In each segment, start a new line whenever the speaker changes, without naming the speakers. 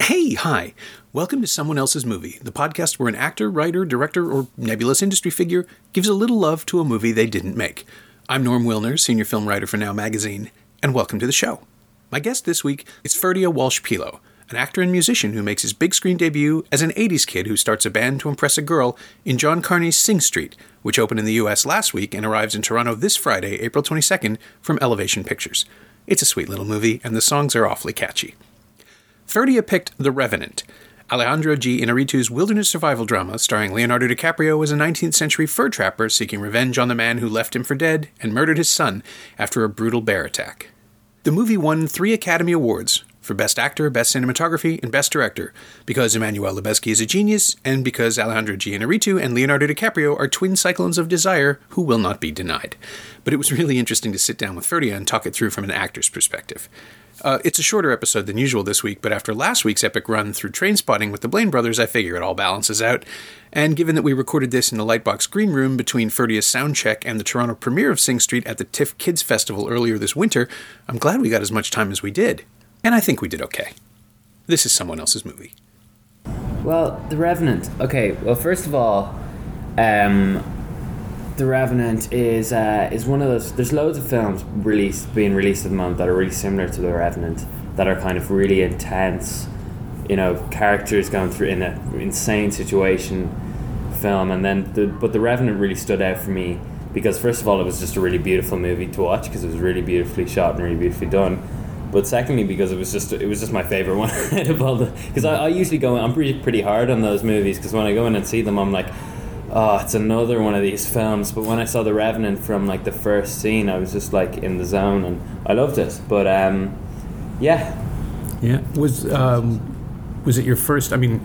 Hey, hi. Welcome to Someone Else's Movie, the podcast where an actor, writer, director, or nebulous industry figure gives a little love to a movie they didn't make. I'm Norm Wilner, senior film writer for Now Magazine, and welcome to the show. My guest this week is Ferdia Walsh Peelo, an actor and musician who makes his big screen debut as an 80s kid who starts a band to impress a girl in John Carney's Sing Street, which opened in the US last week and arrives in Toronto this Friday, April 22nd, from Elevation Pictures. It's a sweet little movie, and the songs are awfully catchy. Ferdia picked The Revenant, Alejandro G. Inarritu's wilderness survival drama starring Leonardo DiCaprio as a 19th century fur trapper seeking revenge on the man who left him for dead and murdered his son after a brutal bear attack. The movie won three Academy Awards for Best Actor, Best Cinematography, and Best Director because Emmanuel Lubezki is a genius and because Alejandro G. And Leonardo DiCaprio are twin cyclones of desire who will not be denied. But it was really interesting to sit down with Ferdia and talk it through from an actor's perspective. Uh, it's a shorter episode than usual this week, but after last week's epic run through Trainspotting with the Blaine brothers, I figure it all balances out. And given that we recorded this in the Lightbox Green Room between Ferdia's sound check and the Toronto premiere of Sing Street at the TIFF Kids Festival earlier this winter, I'm glad we got as much time as we did. And I think we did okay. This is someone else's movie.
Well, The Revenant. Okay, well, first of all, um, The Revenant is uh, is one of those. There's loads of films released being released at the moment that are really similar to The Revenant, that are kind of really intense. You know, characters going through in an insane situation, film, and then the but The Revenant really stood out for me because first of all, it was just a really beautiful movie to watch because it was really beautifully shot and really beautifully done but secondly because it was just it was just my favorite one out of all the because I, I usually go I'm pretty pretty hard on those movies because when I go in and see them I'm like oh it's another one of these films but when I saw The Revenant from like the first scene I was just like in the zone and I loved it but um, yeah
Yeah. Was um, was it your first? I mean,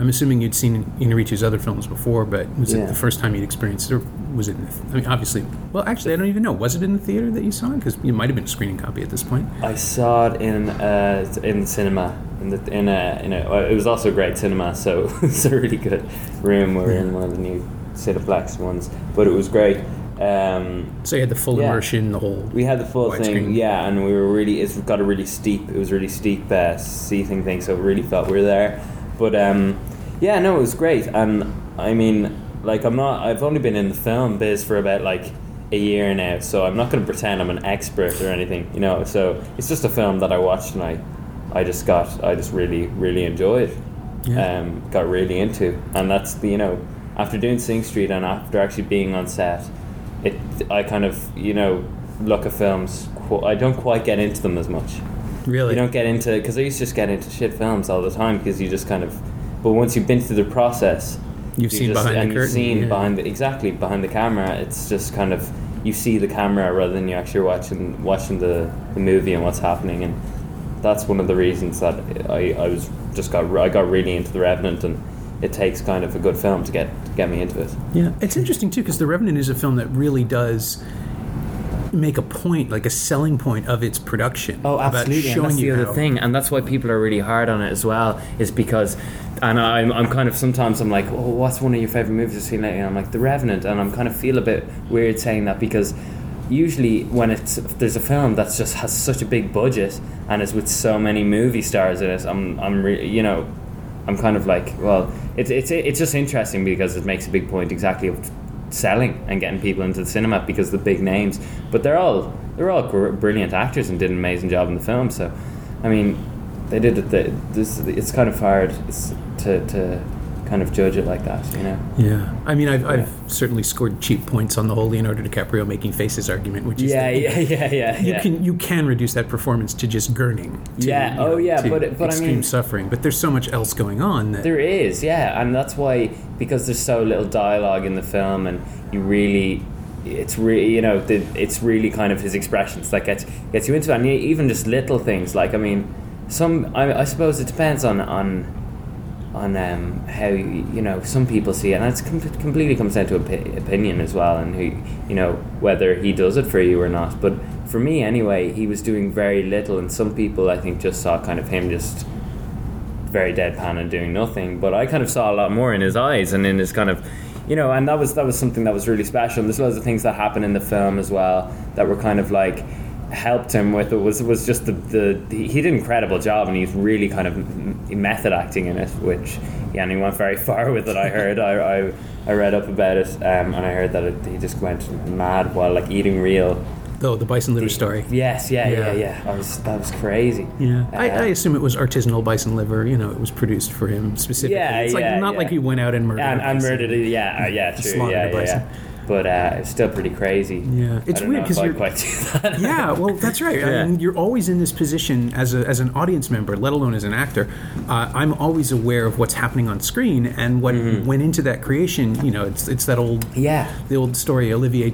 I'm assuming you'd seen Inarritu's other films before, but was
Yeah.
it the first time you'd experienced it, was it? In the, I mean, obviously. Well, actually, I don't even know. Was it in the theater that you saw it? Because it might have been a screening copy at this point.
I saw it in uh, in the cinema in the in a, in a it was also a great cinema so it's a really good room we we're in one of the new Cineplex ones but it was great um,
So you had the full
Yeah.
immersion, the whole.
We had the full thing, yeah, and we were really. It's got a really steep. It was really steep uh, seating thing, so it really felt we were there. But um, yeah, no, it was great, and I mean, like, I'm not. I've only been in the film biz for about like a year now, so I'm not going to pretend I'm an expert or anything, you know. So it's just a film that I watched and I, I just got, I just really, really enjoyed,
Yeah.
um, got really into, and that's the you know, after doing Sing Street and after actually being on set it I kind of you know look at films. I don't quite get into them as much.
really.
You don't get into because I used to just get into shit films all the time because you just kind of. But once you've been through the process,
You've
you
seen
just,
behind the
and
curtain.
You've seen
yeah.
behind the, exactly behind the camera. It's just kind of you see the camera rather than you actually watching watching the, the movie and what's happening, and that's one of the reasons that I, I was just got I got really into the Revenant, and it takes kind of a good film to get to get me into it.
Yeah, it's interesting too because The Revenant is a film that really does make a point, like a selling point of its production.
Oh,
about
absolutely. And
showing
that's the other
how-
thing, and that's why people are really hard on it as well. Is because, and I'm, I'm kind of sometimes I'm like, oh, what's one of your favorite movies you've seen lately? And I'm like, The Revenant, and I'm kind of feel a bit weird saying that because usually when it's there's a film that's just has such a big budget and is with so many movie stars in it, I'm I'm re- you know. I'm kind of like, well, it's it's it's just interesting because it makes a big point exactly of selling and getting people into the cinema because the big names, but they're all they're all gr- brilliant actors and did an amazing job in the film. So, I mean, they did it. The, this it's kind of hard it's to to kind of judge it like that, you know.
Yeah, I mean, I've, I've certainly scored cheap points on the whole Leonardo DiCaprio making faces argument, which is
Yeah, yeah, yeah, yeah.
you
yeah.
can you can reduce that performance to just gurning. To,
Yeah, oh,
know,
yeah, but- but I mean
extreme
mean-
suffering. But there's so much else going on that
There is, yeah, and that's why because there's so little dialogue in the film, and you really, it's really you know, the, it's really kind of his expressions that gets gets you into it, and even just little things like I mean, some I, I suppose it depends on on on um, how you know some people see it, and it's com- completely comes down to opi- opinion as well, and who you know whether he does it for you or not. But for me, anyway, he was doing very little, and some people I think just saw kind of him just very deadpan and doing nothing. But I kind of saw a lot more in his eyes and in his kind of, you know, and that was that was something that was really special. And there's loads of things that happen in the film as well that were kind of like helped him with it was was just the, the he did an incredible job and he's really kind of method acting in it which he went very far with it I heard I, I, I read up about it um, and I heard that it, he just went mad while like eating real
Oh, the bison liver story.
Yes, yeah, yeah,
Yeah.
yeah. That was that was crazy.
Yeah, I,
Uh,
I assume it was artisanal bison liver. You know, it was produced for him specifically.
Yeah,
it's like
yeah,
not
yeah.
like he went out and murdered
and, and murdered it. Yeah, uh, yeah, true.
Slaughtered
Yeah,
a bison.
yeah. But uh, it's still pretty crazy.
Yeah. It's
I don't
weird
know
'cause you're-
quite do that.
yeah, well, that's right. I
Yeah.
mean, you're always in this position as, a, as an audience member, let alone as an actor. Uh, I'm always aware of what's happening on screen and what
Mm-hmm.
went into that creation. You know, it's it's that old
yeah.
the old story. Olivier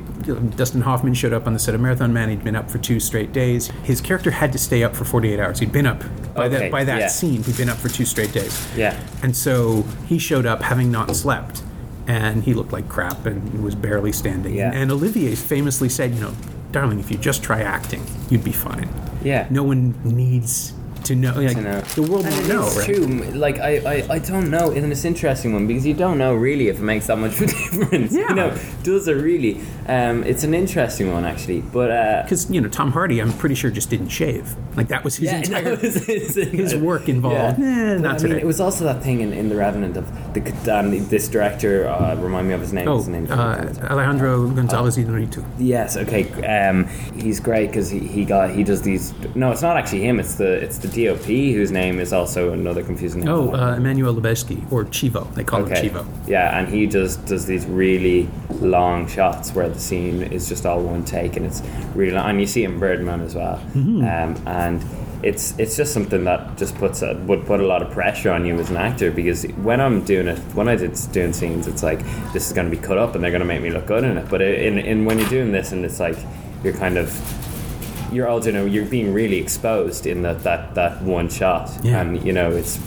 Dustin Hoffman showed up on the set of Marathon Man. He'd been up for two straight days. His character had to stay up for 48 hours. He'd been up by
Okay,
that by that
yeah.
scene. He'd been up for two straight days.
Yeah.
And so he showed up having not slept, and he looked like crap and he was barely standing.
Yeah.
And Olivier famously said, you know, darling, if you just try acting, you'd be fine.
Yeah.
No one needs to know. Like,
to know.
The world
And
won't know,
is
right?
true. Like I, I, I don't know. And it's an interesting one because you don't know really if it makes that much of a difference.
Yeah.
You know, does it really? Um, it's an interesting one actually. But uh,
Because you know Tom Hardy, I'm pretty sure just didn't shave. Like that was his
yeah,
entire
no, it's, it's,
his work involved.
Yeah.
Eh,
But,
not
I mean, it was also that thing in, in the Revenant of the um, this director. Uh, remind me of his name.
Oh,
his name
uh, Alejandro Gonzalez Inarritu.
Yes. Okay. Um, he's great because he, he got he does these. No, it's not actually him. It's the it's the DOP whose name is also another confusing name.
Oh, uh, Emmanuel Lubezki or Chivo. They call
Okay.
him Chivo.
Yeah, and he just does these really long shots where the scene is just all one take, and it's really long. And you see it in Birdman as well.
Mm-hmm.
Um, and it's it's just something that just puts a, would put a lot of pressure on you as an actor because when I'm doing it, when I did doing scenes, it's like this is going to be cut up and they're going to make me look good in it. But in in when you're doing this, and it's like you're kind of you're all you know you're being really exposed in that that that one shot
Yeah.
and you know it's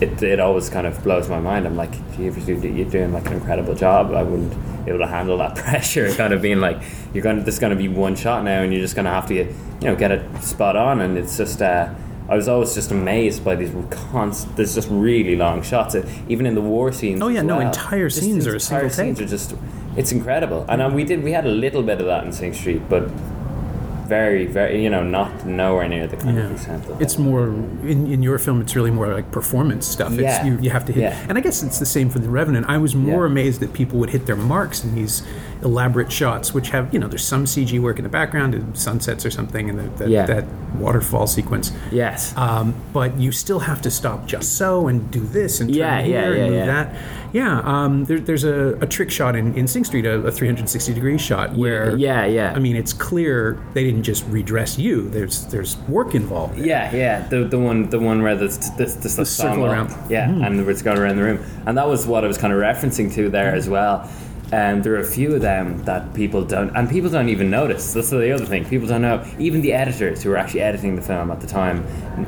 it, it always kind of blows my mind i'm like you- you're doing like an incredible job i wouldn't be able to handle that pressure kind of being like you're going to there's going to be one shot now and you're just going to have to you know get it spot on and it's just uh I was always just amazed by these constant. There's just really long shots, even in the war scenes.
Oh, yeah,
as
no, entire scenes are a single
entire scenes
take.
are just. It's incredible, and uh, we did. We had a little bit of that in Sing Street, but very, very, you know, not nowhere near the kind
Yeah.
of
It's more in, in your film. It's really more like performance stuff. It's,
Yeah.
you, you have to hit,
Yeah.
and I guess it's the same for the Revenant. I was more
Yeah.
amazed that people would hit their marks in these elaborate shots, which have you know there's some CG work in the background, and sunsets or something, and the, the,
Yeah.
that waterfall sequence.
Yes.
Um, but you still have to stop just so and do this and turn
Yeah,
here
yeah,
and
yeah,
move
yeah.
that. Yeah, um, there, there's a, a trick shot in, in Sing Street, a, a 360 degree shot where
yeah, yeah.
I mean, it's clear they didn't just redress you. There's there's work involved. there.
Yeah, yeah, the the one the one where there's this this the
circle around.
yeah, and where it's going around the room, and that was what I was kind of referencing to there as well. And there are a few of them that people don't, and people don't even notice. That's the other thing. People don't know. Even the editors who were actually editing the film at the time,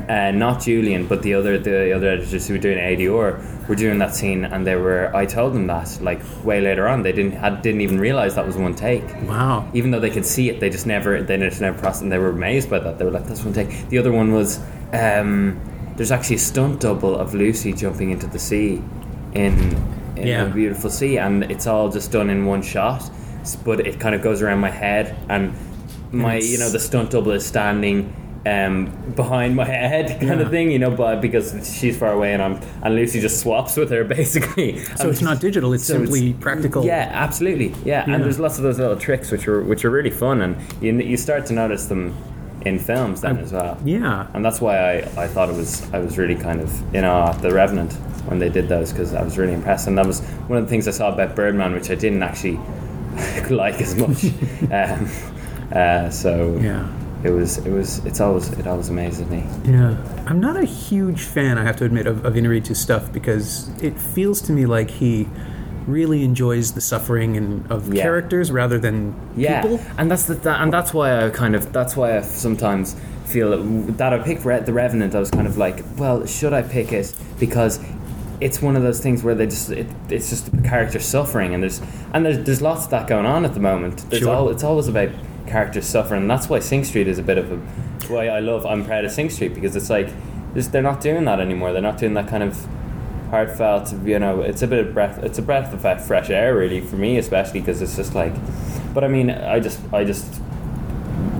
uh, not Julian, but the other the other editors who were doing ADR were doing that scene, and they were. I told them that like way later on. They didn't had, didn't even realize that was one take
Wow.
even though they could see it, they just never they just never processed. And they were amazed by that. They were like, "That's one take." The other one was um, there's actually a stunt double of Lucy jumping into the sea in in
Yeah.
a beautiful sea, and it's all just done in one shot. But it kind of goes around my head, and my
it's-
you know the stunt double is standing. Um, behind my head, kind
Yeah.
of thing, you know, but because she's far away and I'm, and Lucy just swaps with her basically.
So it's not digital; it's
So it's-
simply practical.
Yeah, absolutely. Yeah.
Yeah.
and there's lots of those little tricks which are which are really fun, and you you start to notice them in films then as well.
Yeah.
and that's why I, I thought it was I was really kind of in awe at the Revenant when they did those because I was really impressed, and that was one of the things I saw about Birdman, which I didn't actually like as much. um, uh, so
Yeah.
it was it was it's always it always amazes me.
Yeah, I'm not a huge fan, I have to admit, of, of Inarritu's stuff because it feels to me like he really enjoys the suffering and of
Yeah.
characters rather than
yeah,
people.
and that's the that, and that's why I kind of that's why I sometimes feel that, that I picked Re- the Revenant. I was kind of like, well, should I pick it because it's one of those things where they just it, it's just the character suffering and there's and there's, there's lots of that going on at the moment. There's
Sure.
all it's always about characters suffering. And that's why Sing Street is a bit of a why I love I'm proud of Sing Street because it's like they're not doing that anymore. They're not doing that kind of heartfelt. You know, it's a bit of breath. It's a breath of fresh air, really, for me, especially because it's just like. But I mean, I just I just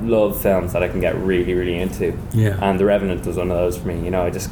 love films that I can get really really into.
Yeah.
And The Revenant was one of those for me. You know, I just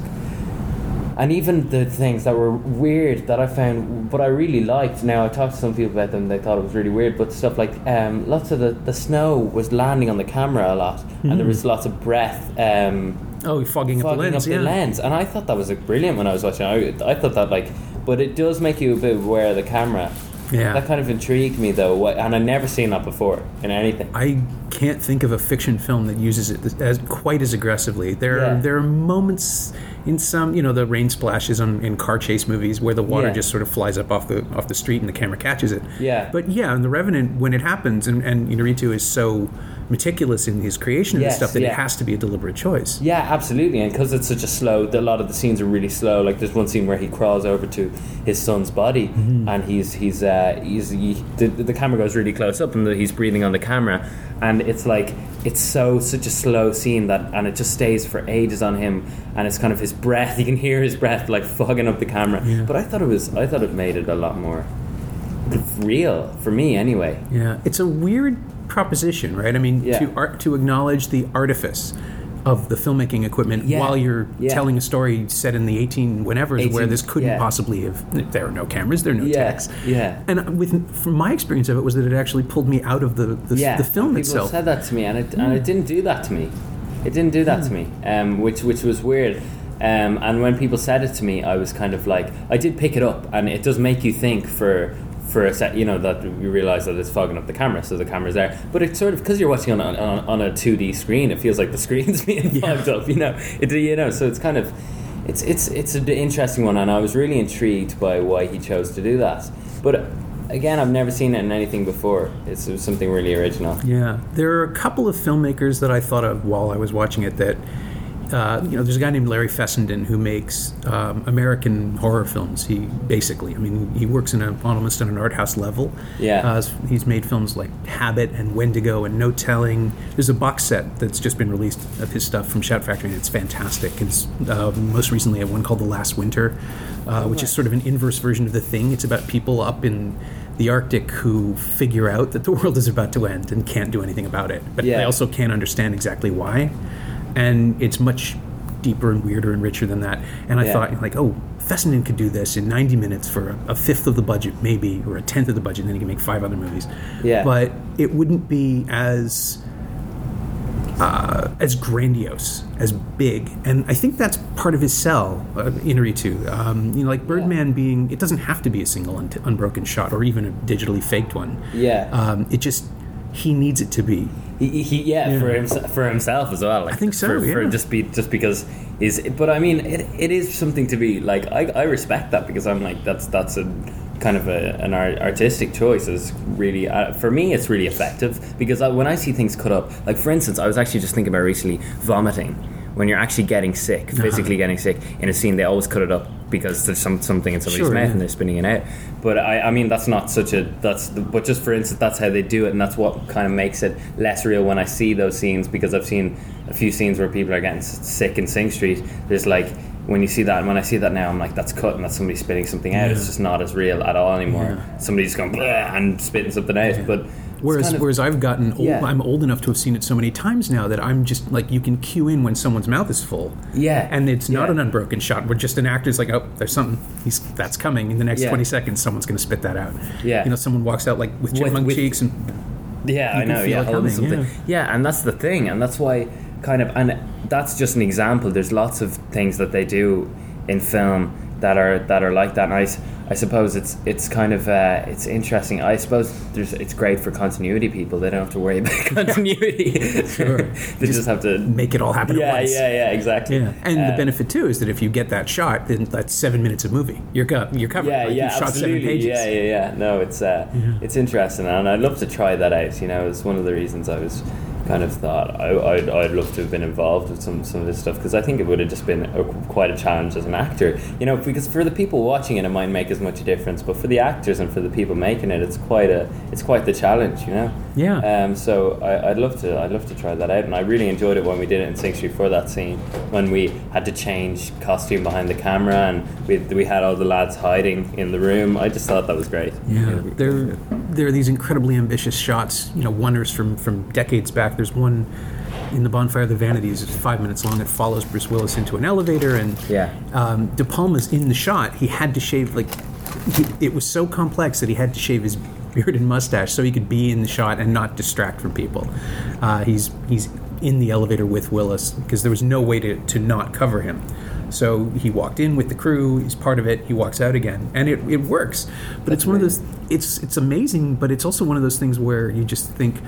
and even the things that were weird that I found, but I really liked. Now I talked to some people about them; they thought it was really weird. But stuff like um, lots of the, the snow was landing on the camera a lot, and there was lots of breath. Um,
Oh, fogging, up the lens.
up
yeah.
the lens, and I thought that was like, brilliant when I was watching. I, I thought that like, but it does make you a bit aware of the camera.
Yeah.
That kind of intrigued me though, and I'd never seen that before in anything.
I can't think of a fiction film that uses it as quite as aggressively. There
Yeah.
are there are moments in some, you know, the rain splashes on in car chase movies where the water
Yeah.
just sort of flies up off the off the street and the camera catches it.
Yeah.
But yeah, in The Revenant, when it happens, and, and Inarritu is so meticulous in his creation of
Yes,
this stuff that
yeah.
it has to be a deliberate choice.
Yeah, absolutely, and because it's such a slow, a lot of the scenes are really slow. Like there's one scene where he crawls over to his son's body,
Mm-hmm.
and he's he's uh, he's he, the, the camera goes really close up, and the, he's breathing on the camera, and it's like it's so such a slow scene that, and it just stays for ages on him, and it's kind of his breath. You can hear his breath like fogging up the camera.
Yeah.
But I thought it was, I thought it made it a lot more real for me, anyway.
Yeah, it's a weird proposition, right? I mean,
Yeah.
to art to acknowledge the artifice of the filmmaking equipment
Yeah.
while you're
Yeah.
telling a story set in the 18 whenever
18
where this couldn't
yeah.
possibly have there are no cameras, there are no
Yeah,
techs.
yeah.
And with from my experience of it was that it actually pulled me out of the the, the film
people
itself.
said that to me, and it and it didn't do that to me. It didn't do that to me, um, which which was weird. Um, and when people said it to me, I was kind of like, I did pick it up, and it does make you think for for a set, you know, that you realize that it's fogging up the camera, so the camera's there. But it's sort of because you're watching on a, on, on a two D screen, it feels like the screen's being fogged up, you know. It you know, so it's kind of. It's it's it's an interesting one, and I was really intrigued by why he chose to do that. But again, I've never seen it in anything before. It's, something really original.
Yeah, there are a couple of filmmakers that I thought of while I was watching it. That uh, you know, there's a guy named Larry Fessenden who makes um, American horror films. He basically, I mean, he works in a, almost on an art house level.
Yeah.
uh, he's made films like Habit and Wendigo and No Telling. There's a box set that's just been released of his stuff from Shout Factory, and it's fantastic. It's uh, most recently a one called The Last Winter, uh, which is sort of an inverse version of The Thing. It's about people up in the Arctic who figure out that the world is about to end and can't do anything about it, but
Yeah.
they also can't understand exactly why. And it's much deeper and weirder and richer than that. And I
Yeah.
thought, like, oh, Fessenden could do this in 90 minutes for a, a fifth of the budget, maybe, or a tenth of the budget, and then he can make five other movies.
Yeah.
But it wouldn't be as uh, as grandiose, as big, and I think that's part of his sell, uh, Inarritu. Um, you know, like Birdman being, it doesn't have to be a single un- unbroken shot or even a digitally faked one.
Yeah.
Um, it just he needs it to be.
He, he yeah,
Yeah.
for himself for himself as well. Like,
I think so,
For, for just be just because is But I mean, it, it is something to be like. I, I respect that because I'm like that's that's a kind of a, an art, artistic choice. Is really uh, for me, it's really effective because I, when I see things cut up, like for instance, I was actually just thinking about recently vomiting. When you're actually getting sick,
Uh-huh.
physically getting sick in a scene, they always cut it up because there's some something in somebody's
Sure,
mouth
yeah.
and they're spinning it out. But I, I mean, that's not such a that's. The, but just for instance, that's how they do it, and that's what kind of makes it less real when I see those scenes because I've seen a few scenes where people are getting sick in Sing Street. There's like when you see that, and when I see that now, I'm like, that's cut, and that's somebody spitting something out. It's just not as real at all anymore.
Yeah.
Somebody's going "Bleh," and spitting something out, but. it's
Whereas,
kind of-
whereas I've gotten old,
Yeah.
I'm old enough to have seen it so many times now that I'm just like you can cue in when someone's mouth is full.
Yeah.
and it's not
Yeah.
an unbroken shot. Where just an actor's like, oh, there's something. He's that's coming. In the next
Yeah.
20 seconds, someone's going to spit that out.
Yeah.
you know, someone walks out like with chipmunk
with-
cheeks and
Yeah, I know. Yeah,
coming,
something. Yeah. and that's the thing, and that's why kind of, and that's just an example. There's lots of things that they do in film that are that are like that. And I, suppose it's it's kind of uh, it's interesting. I suppose there's it's great for continuity people. They don't have to worry about continuity.
Sure.
they just, have to.
make it all happen
Yeah,
at once.
yeah, yeah, exactly.
Yeah, and the
Uh,
benefit too is that if you get that shot, then that's seven minutes of movie. You're co- you're covered.
Yeah,
Like,
yeah,
you've shot
absolutely.
seven pages.
Yeah, yeah, yeah. No, it's uh, it's interesting, and I'd love to try that out. You know, it's one of the reasons I was kind of thought I, I'd, I'd love to have been involved with some, some of this stuff because I think it would have just been a, quite a challenge as an actor. You know, because for the people watching it, it might make as much a difference, but for the actors and for the people making it, it's quite a it's quite the challenge. You know.
Yeah.
Um. So I, I'd love to I'd love to try that out, and I really enjoyed it when we did it in Sing Street for that scene when we had to change costume behind the camera and we we had all the lads hiding in the room. I just thought that was great.
Yeah, there, there are these incredibly ambitious shots, you know, wonders from, from decades back. There's one in the Bonfire of the Vanities. It's five minutes long. It follows Bruce Willis into an elevator, and
Yeah.
um, De Palma's in the shot. He had to shave like he, it was so complex that he had to shave his beard and mustache so he could be in the shot and not distract from people. Uh, he's he's in the elevator with Willis because there was no way to, to not cover him. So he walked in with the crew. He's part of it. He walks out again, and it, it works. But it's one of those. It's it's amazing, but it's also one of those things where you just think,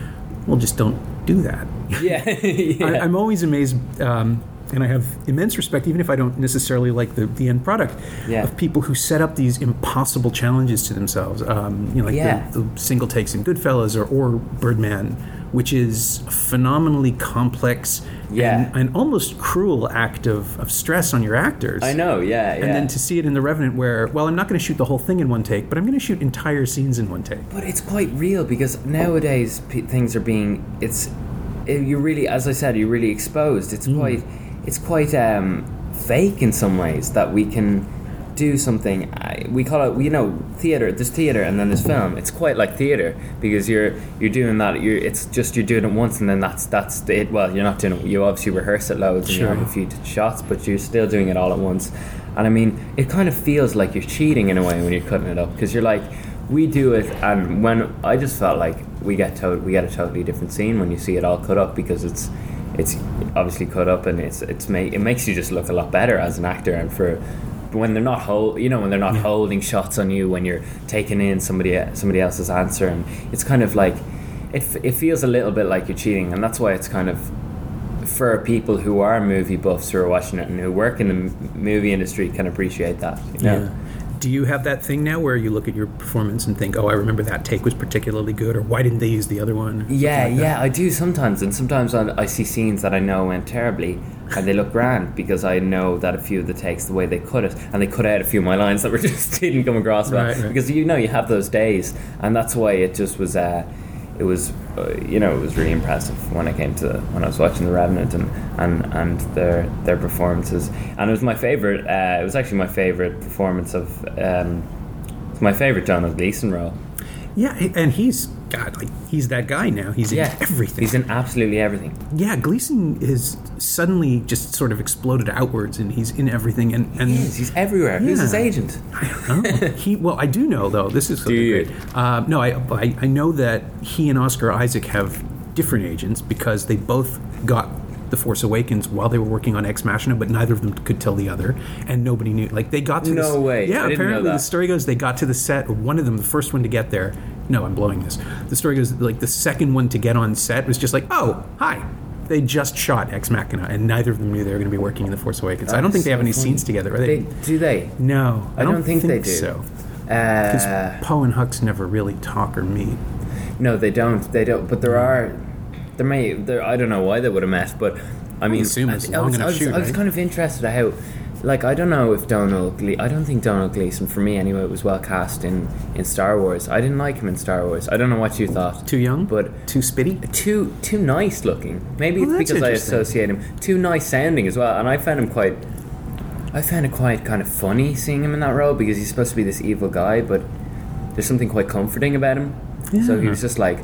well, just don't do that.
Yeah. yeah.
I, I'm always amazed, um, and I have immense respect, even if I don't necessarily like the, the end product,
Yeah.
of people who set up these impossible challenges to themselves. Um, you know, like
Yeah.
the, the single takes in Goodfellas or, or Birdman, which is a phenomenally complex
Yeah.
and an almost cruel act of, of stress on your actors.
I know. Yeah. Yeah.
And then to see it in The Revenant, where, well, I'm not going to shoot the whole thing in one take, but I'm going to shoot entire scenes in one take.
But it's quite real because nowadays p- things are being it's it, you're really as I said you're really exposed. It's quite it's quite um, fake in some ways that we can do something. I, we call it you know theater. There's theater and then there's film. It's quite like theater because you're you're doing that. You're it's just you're doing it once and then that's that's it. Well, you're not doing it. You obviously rehearse it loads and you have a few shots, but you're still doing it all at once. And I mean, it kind of feels like you're cheating in a way when you're cutting it up because you're like, we do it, and when I just felt like we get to, we get a totally different scene when you see it all cut up because it's it's obviously cut up and it's it's make it makes you just look a lot better as an actor and for when they're not hold you know when they're not holding shots on you when you're taking in somebody somebody else's answer and it's kind of like it, it feels a little bit like you're cheating and that's why it's kind of for people who are movie buffs who are watching it and who work in the movie industry can appreciate that you know?
Do you have that thing now where you look at your performance and think, oh, I remember that take was particularly good, or why didn't they use the other one?
Yeah,
like
yeah, I do sometimes, and sometimes I, I see scenes that I know went terribly, and they look grand because I know that a few of the takes, the way they cut it, and they cut out a few of my lines that were just didn't come across well,
Right, right.
because you know you have those days, and that's why it just was, uh, it was, uh, you know, it was really impressive when I came to when I was watching The Revenant and and and their their performances, and it was my favorite. Uh, it was actually my favorite performance of. Um, it's my favorite Domhnall Gleeson role.
Yeah, and he's God, like he's that guy now. He's in everything.
He's in absolutely everything.
yeah, Gleeson is suddenly just sort of exploded outwards, and he's in everything. And and
He is. He's everywhere. Who's his agent?
I don't know. he well, I do know though. This is
you?
great. Uh, no, I, I I know that he and Oscar Isaac have different agents because they both got the Force Awakens while they were working on Ex Machina, but neither of them could tell the other, and nobody knew. Like they got to
No
this,
way.
Yeah, apparently the story goes they got to the set. One of them, the first one to get there. No, I'm blowing this. The story goes like the second one to get on set was just like, oh, hi. They just shot Ex Machina, and neither of them knew they were going to be working in the Force Awakens. I don't think they have any
funny.
scenes together. Are
They,
they?
do they?
no, I,
I don't think they do.
so. Because
Uh,
Poe and Hux never really talk or meet.
no, they don't. They don't. But there are. There may. There. I don't know why they would have met, but I mean,
assume it's
I,
long
was,
enough
I was,
shoot,
I was
right?
kind of eh? interested how. Like I don't know if Domhnall Gle- I don't think Domhnall Gleeson for me anyway was well cast in in Star Wars. I didn't like him in Star Wars. I don't know what you thought.
Too young,
But
too spitty.
too too nice looking. Maybe
Well,
it's because I associate him too nice sounding as well, and I found him quite. I found it quite kind of funny seeing him in that role because he's supposed to be this evil guy, but there's something quite comforting about him. Yeah. So he was just like,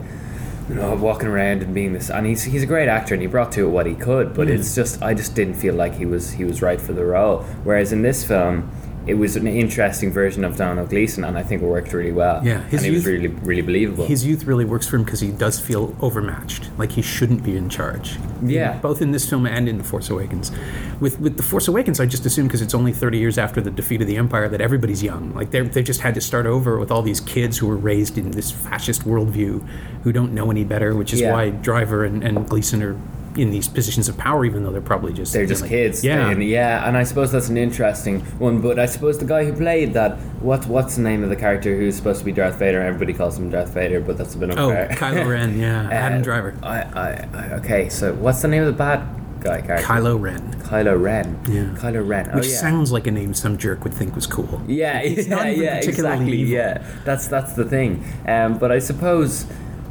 you know, walking around and being this, and he's he's a great actor and he brought to it what he could, but hmm. it's just I just didn't feel like he was he was right for the role. Whereas in this film. It was an interesting version of Domhnall Gleeson, and I think it worked really well.
Yeah, his
and he was
youth-
really, really believable.
His youth really works for him because he does feel overmatched, like he shouldn't be in charge.
Yeah.
both in this film and in The Force Awakens. With with The Force Awakens, I just assume because it's only thirty years after the defeat of the Empire that everybody's young. Like they they just had to start over with all these kids who were raised in this fascist worldview, who don't know any better. Which is
Yeah.
why Driver and, and Gleeson are in these positions of power, even though they're probably just
They're
know,
just
like-
kids.
Yeah,
and, yeah, and I suppose that's an interesting one. But I suppose the guy who played that, what what's the name of the character who's supposed to be Darth Vader? Everybody calls him Darth Vader, but that's a bit unfair.
Oh,
unfair.
Kylo Ren. Yeah, Adam
Uh,
Driver.
I, I, I, okay, so what's the name of the bad guy character?
Kylo Ren.
Kylo Ren.
Yeah.
Kylo Ren. Oh
Which
yeah.
sounds like a name some jerk would think was cool.
Yeah,
It's
yeah,
not
yeah, exactly.
evil.
Yeah, that's that's the thing. Um, but I suppose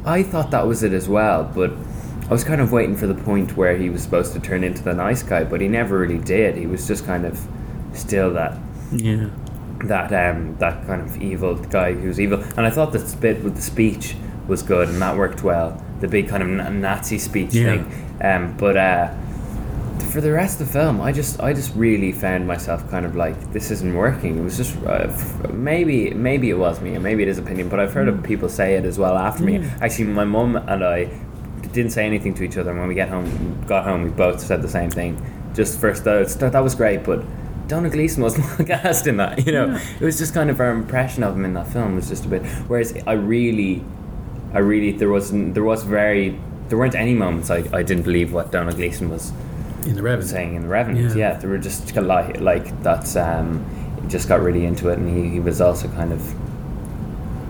I thought that was it as well. But I was kind of waiting for the point where he was supposed to turn into the nice guy, but he never really did. He was just kind of still that
Yeah.
that um, that kind of evil guy who's evil. And I thought the bit with the speech was good, and that worked well. The big kind of Nazi speech
Yeah.
thing. Um, but uh, for the rest of the film, I just I just really found myself kind of like this isn't working. It was just uh, f- maybe maybe it was me, and maybe it is opinion, but I've heard of people say it as well after me. Actually, my mum and I didn't say anything to each other. And when we get home, got home, we both said the same thing. Just first, uh, that that was great, but. Domhnall Gleeson wasn't gassed in that, you know. It was just kind of our impression of him in that film was just a bit. Whereas I really, I really there was there was very there weren't any moments I, I didn't believe what Domhnall Gleeson was
In the Revenant.
saying in the Revenant.
Yeah.
Yeah, they were just like like that's um, just got really into it, and he, he was also kind of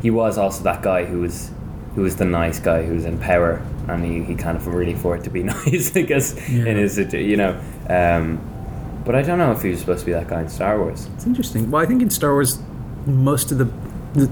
he was also that guy who was who was the nice guy who was in power, and he, he kind of really fought to be nice, I guess,
Yeah.
in his you know. Um, but I don't know if he was supposed to be that guy in Star Wars.
It's interesting. Well, I think in Star Wars, most of the, the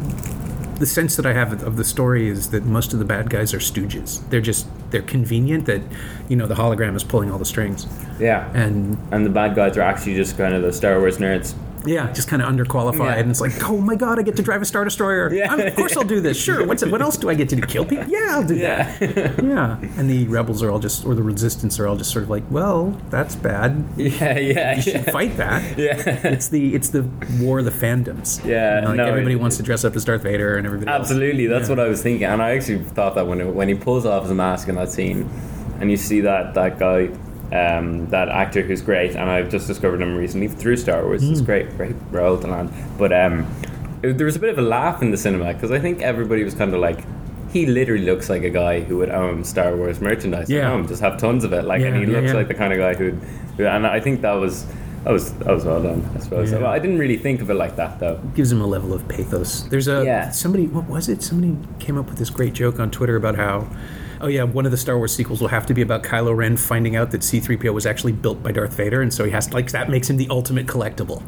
the sense that I have of the story is that most of the bad guys are stooges. They're just they're convenient that you know the hologram is pulling all the strings,
Yeah,
and
and the bad guys are actually just kind of the Star Wars nerds.
Yeah, just kind of underqualified.
Yeah.
And it's like, oh my god, I get to drive a star destroyer.
Yeah.
I'm- of course I'll do this. Sure. What's it? What else do I get to do? Kill people? Yeah, I'll do that.
Yeah,
Yeah. And the rebels are all just, or the resistance are all just sort of like, well, that's bad.
yeah, yeah,
You should
yeah.
fight that.
yeah.
It's the it's the war of the fandoms.
Yeah,
You know, like
no,
everybody
it-
wants to dress up as Darth Vader and everybody. else.
Absolutely, that's
Yeah.
what I was thinking, and I actually thought that when it, when he pulls off his mask in that scene, and you see that that guy, um, that actor who's great, and I've just discovered him recently through Star Wars.
Hmm.
It's great, great role to land. But um, it- there was a bit of a laugh in the cinema because I think everybody was kind of like. He literally looks like a guy who would own Star Wars merchandise
Yeah.
at home, just have tons of it. Like, and he
yeah,
looks
yeah.
like the kind of guy who'd, who, and I think that was, that was, that was well done. I suppose.
Yeah.
Well, I didn't really think of it like that though.
It gives him a level of pathos. There's a
Yeah.
somebody. What was it? Somebody came up with this great joke on Twitter about how. Oh yeah, one of the Star Wars sequels will have to be about Kylo Ren finding out that C-3PO was actually built by Darth Vader, and so he has to, like that makes him the ultimate collectible.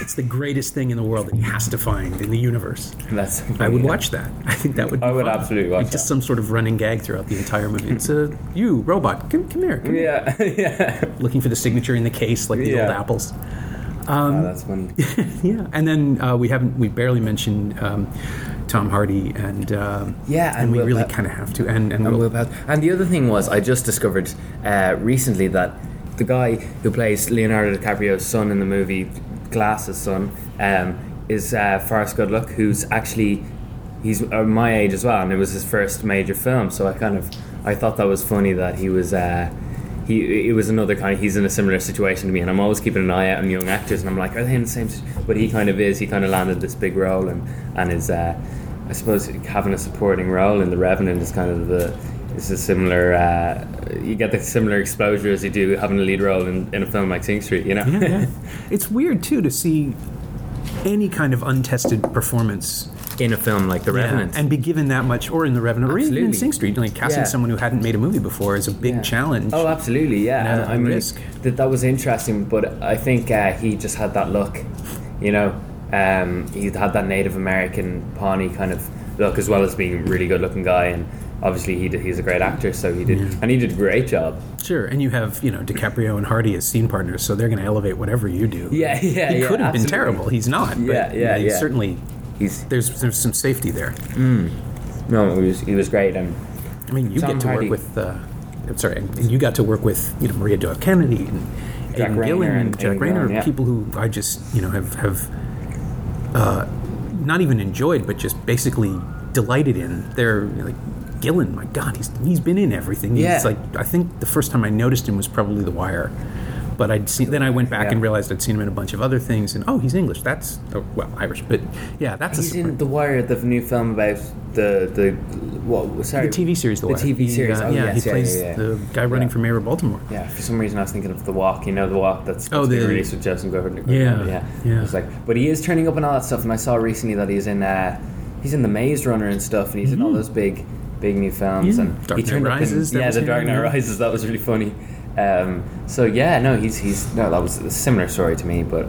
It's the greatest thing in the world that he has to find in the universe.
That's
I would watch that. I think that would. Be
I would
fun.
absolutely watch
Like, Just some sort of running gag throughout the entire movie. It's a you robot. Come, come here. Come here.
Yeah, yeah.
Looking for the signature in the case, like the
Yeah.
old apples.
oh, that's funny.
Yeah, and then uh, we haven't we barely mentioned um, Tom Hardy and um,
Yeah,
and,
and
we
Will
really kind of have to and and,
And,
Will,
and the other thing was, I just discovered uh, recently that the guy who plays Leonardo DiCaprio's son in the movie Glass's son um, is uh, Forrest Goodluck, who's actually he's uh, my age as well, and it was his first major film. So I kind of I thought that was funny that he was. Uh, he, it was another kind of he's in a similar situation to me and I'm always keeping an eye out on young actors and I'm like are they in the same but he kind of is he kind of landed this big role and and is uh, I suppose having a supporting role in The Revenant is kind of the is a similar uh, you get the similar exposure as you do having a lead role in, in a film like Sing Street you know
yeah, yeah. it's weird too to see any kind of untested performance
in a film like The
yeah,
Revenant
and be given that much, or in the Revenant, or even in Sing Street, like casting
Yeah.
someone who hadn't made a movie before is a big
Yeah.
challenge.
Oh, absolutely, yeah.
Yeah,
I mean,
risk.
that that was interesting, but I think uh, he just had that look, you know. Um, he had that Native American Pawnee kind of look, as well as being a really good-looking guy, and obviously he did, he's a great actor, so he did, and he did a great job.
Sure, and you have you know DiCaprio and Hardy as scene partners, so they're going to elevate whatever you do.
Yeah, yeah, yeah.
he
yeah,
could have been terrible. He's not. But,
Yeah,
you know,
yeah,
he's
yeah.
Certainly,
He's
there's there's some safety there.
no, he was he was great, and
I mean, you
Tom
get to
Hardy.
work with. Uh, I'm sorry, and you got to work with you know Maria Doyle Kennedy and
Jack Reynor
Gillen
and
Jack Reynor,
Gillen, yeah.
people who I just you know have have uh, not even enjoyed, but just basically delighted in. They're like Gillen. My God, he's he's been in everything.
Yeah.
He's like I think the first time I noticed him was probably The Wire. But I'd seen. Then I went back
Yeah.
and realized I'd seen him in a bunch of other things, and oh, he's English. That's oh, well Irish, but yeah, that's
he's in The Wire, the new film about the the what? Sorry,
The TV series, The,
The. TV
He,
series.
uh,
oh,
yeah,
yes,
he
yeah,
plays
yeah, yeah.
the guy running for mayor of Baltimore.
Yeah, for some reason I was thinking of the walk. You know, the walk that's, that's
Oh, the-
released with Joseph Gordon.
Yeah,
yeah,
yeah.
I was like, but he is turning up and all that stuff. And I saw recently that he's in, uh, he's in the Maze Runner and stuff, and he's in all those big, big new films. And
Mm-hmm. Dark
he turned
Rises,
up
that
in, yeah, the Dark Knight. Rises. That was really funny. Um, so yeah, no, he's he's no, that was a similar story to me, but.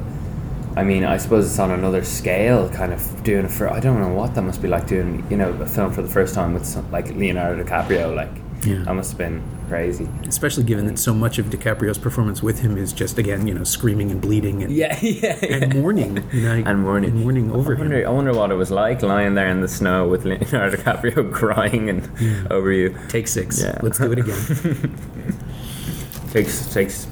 I mean, I suppose it's on another scale, kind of doing it for. I don't know what that must be like doing, you know, a film for the first time with some, like Leonardo DiCaprio. Like,
Yeah.
that must have been crazy.
Especially given that so much of DiCaprio's performance with him is just again, you know, screaming and bleeding and
Yeah, yeah,
and mourning, you know,
and mourning,
and mourning over
I wonder,
him.
I wonder what it was like lying there in the snow with Leonardo DiCaprio crying and over you.
Take six.
Yeah.
Let's do it again.
Takes takes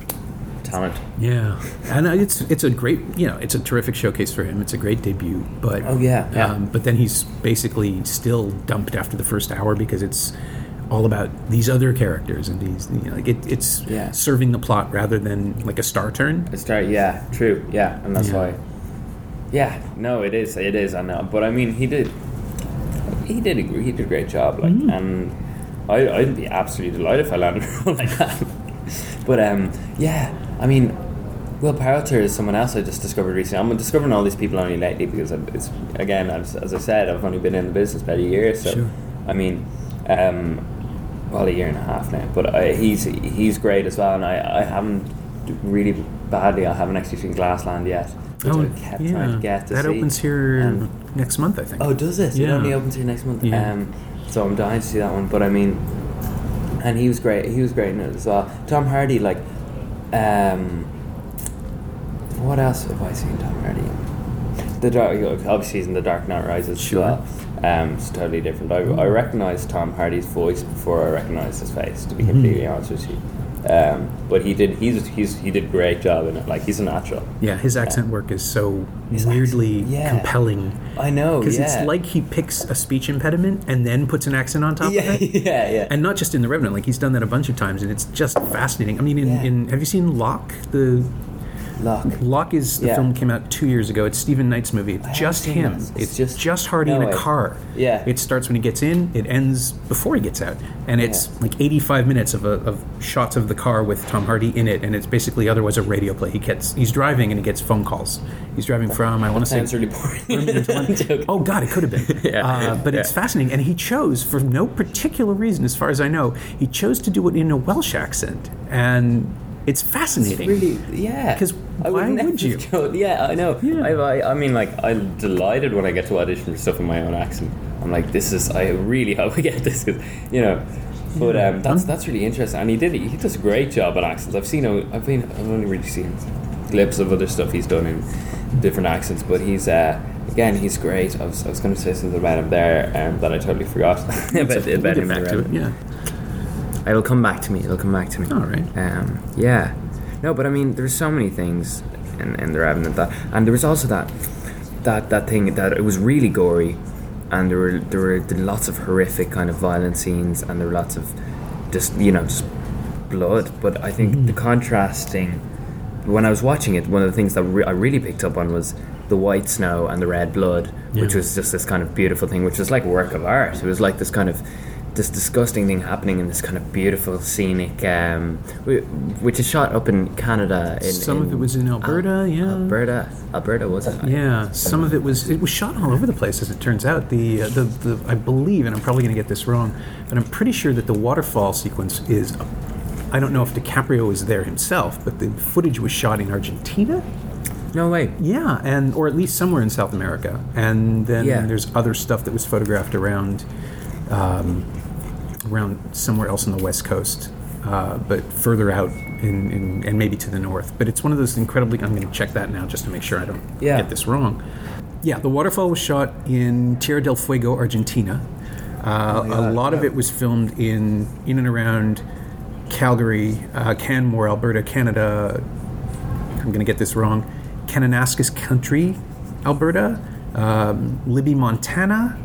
talent.
yeah, and it's it's a great, you know, it's a terrific showcase for him. It's a great debut, but
Oh, yeah, yeah.
Um, but then he's basically still dumped after the first hour because it's all about these other characters and these, you know, like it, it's
Yeah.
serving the plot rather than like a star turn.
It start, yeah, true, yeah, and that's
Yeah.
why. Yeah, no, it is, it is. I know, but I mean, he did, he did, a, he did a great job, like,
Mm-hmm.
and I, I'd be absolutely delighted if I landed a like that. but um, yeah, I mean, Will Poulter is someone else I just discovered recently. I'm discovering all these people only lately because it's again, as, as I said, I've only been in the business about a year, so
Sure.
I mean, um, well, a year and a half now. But I, he's he's great as well, and I, I haven't really badly. I haven't actually seen Glassland yet, which I kept trying to get to
Oh, that
see.
opens here
And-
next month, I think.
Oh, does it? It
Yeah.
only opens here next month.
Yeah.
Um, so I'm dying to see that one. But I mean, and he was great. He was great in it as well. Tom Hardy, like, um, what else have I seen Tom Hardy? The dark, obviously he's in the Dark Knight Rises
Sure.
well. Um, it's totally different. I, I recognised Tom Hardy's voice before I recognised his face. To be
Mm-hmm.
completely honest with you, um, but he did. He's, he's he did a great job in it. Like he's a natural.
Yeah, his accent work is so
His
weirdly
accent, yeah.
compelling.
I know.
Because
yeah.
it's like he picks a speech impediment and then puts an accent on top
yeah,
of it.
yeah, yeah.
And not just in The Revenant, like he's done that a bunch of times, and it's just fascinating. I mean, in,
Yeah.
in have you seen Locke? The
Luck.
Locke is the
Yeah.
film came out two years ago. It's Steven Knight's movie. It's just him. It's,
It's just-
just Hardy
no
in a
way.
car.
Yeah.
It starts when he gets in. It ends before he gets out, and it's
Yeah.
like 85 minutes of, a, of shots of the car with Tom Hardy in it, and it's basically otherwise a radio play. He gets he's driving and he gets phone calls. He's driving from I want to say
Sounds really boring.
Birmingham to London.
I'm joking.
Oh God, it could have been.
Yeah.
Uh, but it's fascinating, and he chose for no particular reason, as far as I know, he chose to do it in a Welsh accent, and it's fascinating.
It's really, yeah.
'Cause
I
why would you?
go- yeah, I know.
Yeah.
I, I, I mean, like, I'm delighted when I get to audition for stuff in my own accent. I'm like, this is. I really hope I get this because, you know. But um, that's that's really interesting, and he did. He does a great job at accents. I've seen. I've been. I've only really seen clips of other stuff he's done in different accents, but he's. Uh, Again, he's great. I was, I was going to say something about him there um, that I totally forgot about, about him.
back to it. Yeah.
It'll come back to me. It'll come back to me.
All right.
Um, yeah. No, but I mean, there's so many things in, in the Revenant that, and there was also that that that thing that it was really gory, and there were there were lots of horrific kind of violent scenes, and there were lots of just you know just blood. But I think the contrasting when I was watching it, one of the things that re- I really picked up on was the white snow and the red blood, which was just this kind of beautiful thing, which was like work of art. It was like this kind of this disgusting thing happening in this kind of beautiful scenic, um, which is shot up in Canada. In,
Some of it was in Alberta, yeah.
Alberta, Alberta was it?
Yeah, some of it was it was shot all over the place. As it turns out, the uh, the, the I believe, and I'm probably going to get this wrong, but I'm pretty sure that the waterfall sequence is. I don't know if DiCaprio was there himself, but the footage was shot in Argentina.
No way.
Yeah, and or at least somewhere in South America. And then
Yeah.
there's other stuff that was photographed around, um, around somewhere else on the west coast, uh, but further out in, in and maybe to the north. But it's one of those incredibly. I'm going to check that now just to make sure I don't
Yeah.
get this wrong. Yeah, the waterfall was shot in Tierra del Fuego, Argentina. Uh, a lot of it was filmed in in and around Calgary, uh, Canmore, Alberta, Canada, I'm going to get this wrong, Kananaskis Country, Alberta, um, Libby, Montana,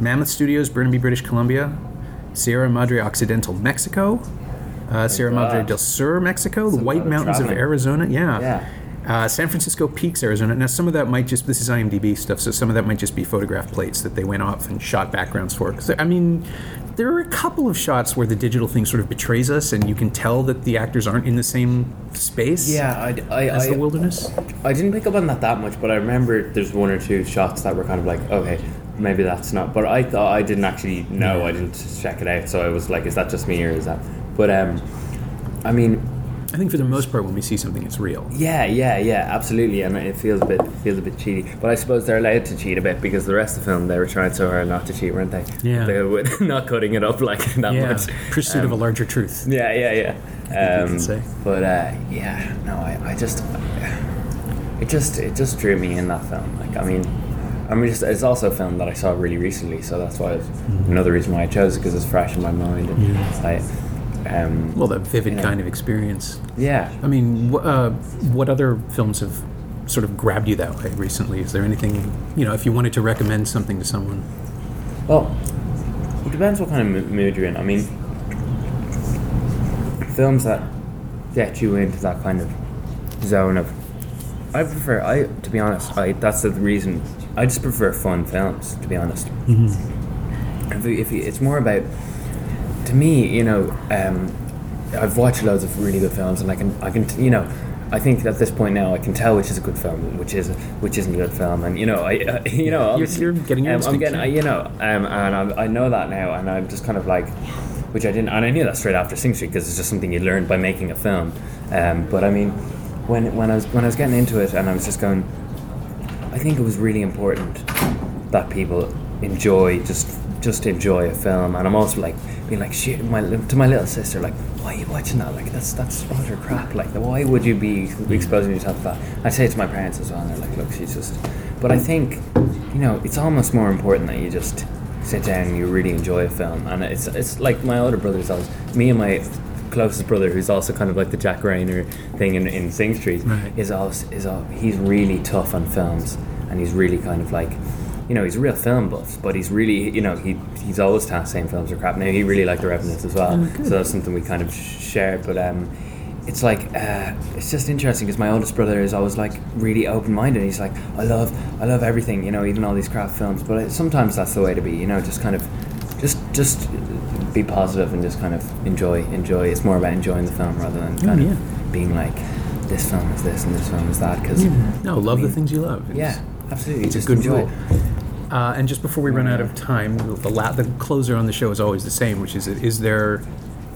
Mammoth Studios, Burnaby, British Columbia, Sierra Madre Occidental, Mexico, uh, Sierra Madre del Sur, Mexico, the White Mountains
traveling.
of Arizona, yeah.
Yeah.
Uh, San Francisco Peaks, Arizona. Now, some of that might just, this is IMDb stuff, so some of that might just be photograph plates that they went off and shot backgrounds for. 'Cause, I mean, there are a couple of shots where the digital thing sort of betrays us, and you can tell that the actors aren't in the same space
Yeah, I, I,
as
I,
the wilderness.
I didn't pick up on that that much, but I remember there's one or two shots that were kind of like, okay, maybe that's not. But I thought I didn't actually know. I didn't check it out, so I was like, is that just me or is that? But um, I mean,
I think for the most part, when we see something, it's real.
yeah, yeah, yeah, absolutely, and it feels a bit feels a bit cheaty. But I suppose they're allowed to cheat a bit because the rest of the film they were trying so hard not to cheat, weren't they?
Yeah.
they were not cutting it up like that
Yeah,
much.
pursuit
Um,
of a larger truth.
Yeah, yeah, yeah. Um. But uh, yeah, no, I, I just, it just, it just drew me in that film. Like, I mean, I mean, just, it's also a film that I saw really recently, so that's why it's
Mm-hmm.
another reason why I chose it because it's fresh in my mind. And I, um,
Well, that vivid
Yeah.
kind of experience.
yeah,
I mean, wh- uh, what other films have sort of grabbed you that way recently? Is there anything, you know, if you wanted to recommend something to someone?
Well, it depends what kind of mood you're in. I mean, films that get you into that kind of zone of. I prefer. I to be honest. I that's the reason. I just prefer fun films. To be honest. If, you- if you, it's more about, to me, you know, um, I've watched loads of really good films, and I can, I can, you know, I think at this point now I can tell which is a good film, which is which isn't a good film, and you know, I, uh, you know,
You're- you're getting your
um, I'm getting. I, you know, um, and I, I know that now, and I'm just kind of like, which I didn't, and I knew that straight after Sing Street because it's just something you learn by making a film. Um, but I mean, when when I was when I was getting into it, and I was just going, I think it was really important that people enjoy just just enjoy a film, and I'm also like being like shit my to my little sister like why are you watching that? Like that's that's utter crap. Like why would you be mm. exposing yourself to that? I say it to my parents as well and they're like look she's just but I think you know it's almost more important that you just sit down and you really enjoy a film. And it's it's like my older brother's always me and my closest brother who's also kind of like the Jack Reynor thing in, in Sing Street
Right.
is always is all, he's really tough on films and he's really kind of like you know he's a real film buff but he's really you know he he's always telling saying films are crap now he really liked the Revenant as well so that's something we kind of sh- shared but um it's like uh, it's just interesting because my oldest brother is always like really open-minded he's like I love I love everything you know even all these crap films but sometimes that's the way to be you know just kind of just just be positive and just kind of enjoy enjoy it's more about enjoying the film rather than kind
Oh, yeah.
of being like this film is this and this film is that because
No, love the things you love. It's-
yeah absolutely
It's a good
enjoy.
Uh, and just before we run out of time, the, la- the closer on the show is always the same, which is is there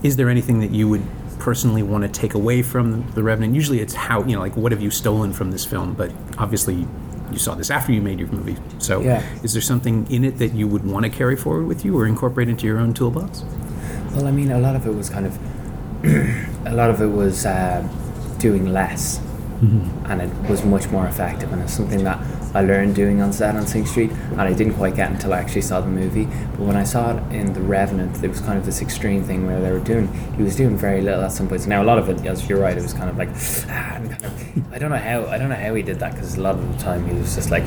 is there anything that you would personally want to take away from the Revenant? Usually, it's how you know, like what have you stolen from this film? But obviously, you saw this after you made your movie. So,
Yeah.
is there something in it that you would want to carry forward with you or incorporate into your own toolbox?
Well, I mean, a lot of it was kind of, a lot of it was uh, doing less, and it was much more effective. And it's something that I learned doing on set on Sing Street, and I didn't quite get until I actually saw the movie. But when I saw it in The Revenant, there was kind of this extreme thing where they were doing, he was doing very little at some points. Now, a lot of it, as you're right, it was kind of like, ah, kind of, I don't know how, I don't know how he did that because a lot of the time he was just like.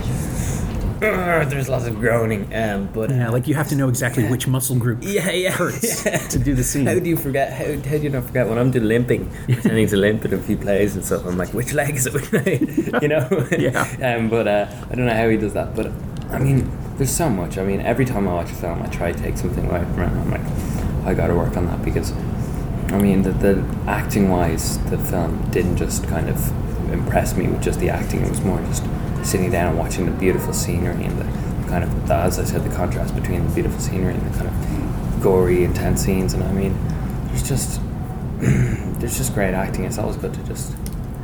There's lots of groaning, um, but
Yeah, like you have to know exactly which muscle group
yeah, yeah,
hurts
yeah.
to do the scene.
How do you forget? How, how do you not forget when I'm doing limping, pretending to limp in a few plays and stuff? I'm like, which leg is it? Which leg? you know?
Yeah.
Um, but uh, I don't know how he does that. But I mean, there's so much. I mean, every time I watch a film, I try to take something away from it. I'm like, I got to work on that because, I mean, the, the acting wise, the film didn't just kind of impress me with just the acting. It was more just sitting down and watching the beautiful scenery and the kind of, the, as I said, the contrast between the beautiful scenery and the kind of gory, intense scenes. And I mean, there's just there's just great acting. It's always good to just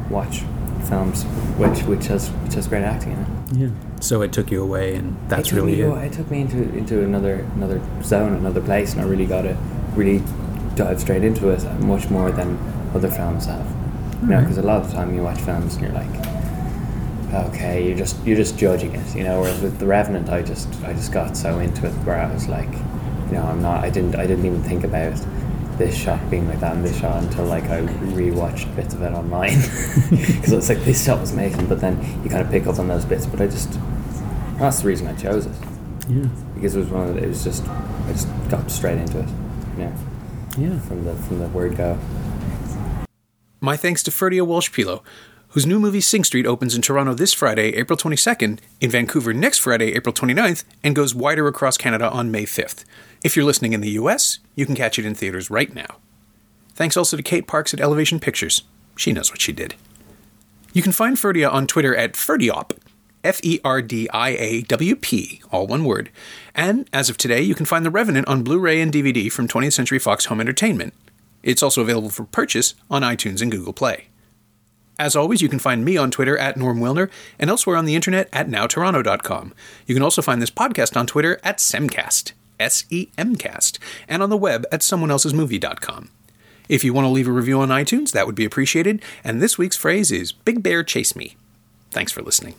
watch films which which has which has great acting in it.
Yeah. So it took you away, and that's
it
really
me,
it.
It took me into into another another zone, another place, and I really got to really dive straight into it much more than other films have. You know, because a lot of the time you watch films and you're like, okay, you're just you're just judging it. You know, whereas with The Revenant, I just I just got so into it where I was like, you know, I'm not. I didn't I didn't even think about this shot being like that and this shot until like I rewatched bits of it online because it's like this shot was amazing, but then you kind of pick up on those bits. But I just that's the reason I chose it
Yeah.
because it was one of the, it was just I just got straight into it. Yeah,
Yeah.
from the from the word go.
My thanks to Ferdia Walsh Peelo, whose new movie Sing Street opens in Toronto this Friday, April 22nd, in Vancouver next Friday, April 29th, and goes wider across Canada on May 5th. If you're listening in the US, you can catch it in theaters right now. Thanks also to Kate Parks at Elevation Pictures. She knows what she did. You can find Ferdia on Twitter at Ferdiop, F E R D I A W P, all one word. And as of today, you can find The Revenant on Blu ray and DVD from 20th Century Fox Home Entertainment. It's also available for purchase on iTunes and Google Play. As always, you can find me on Twitter at Norm Wilner and elsewhere on the internet at nowtoronto.com. You can also find this podcast on Twitter at Semcast, S E M Cast, and on the web at someoneelsesmovie.com. If you want to leave a review on iTunes, that would be appreciated, and this week's phrase is Big Bear Chase Me. Thanks for listening.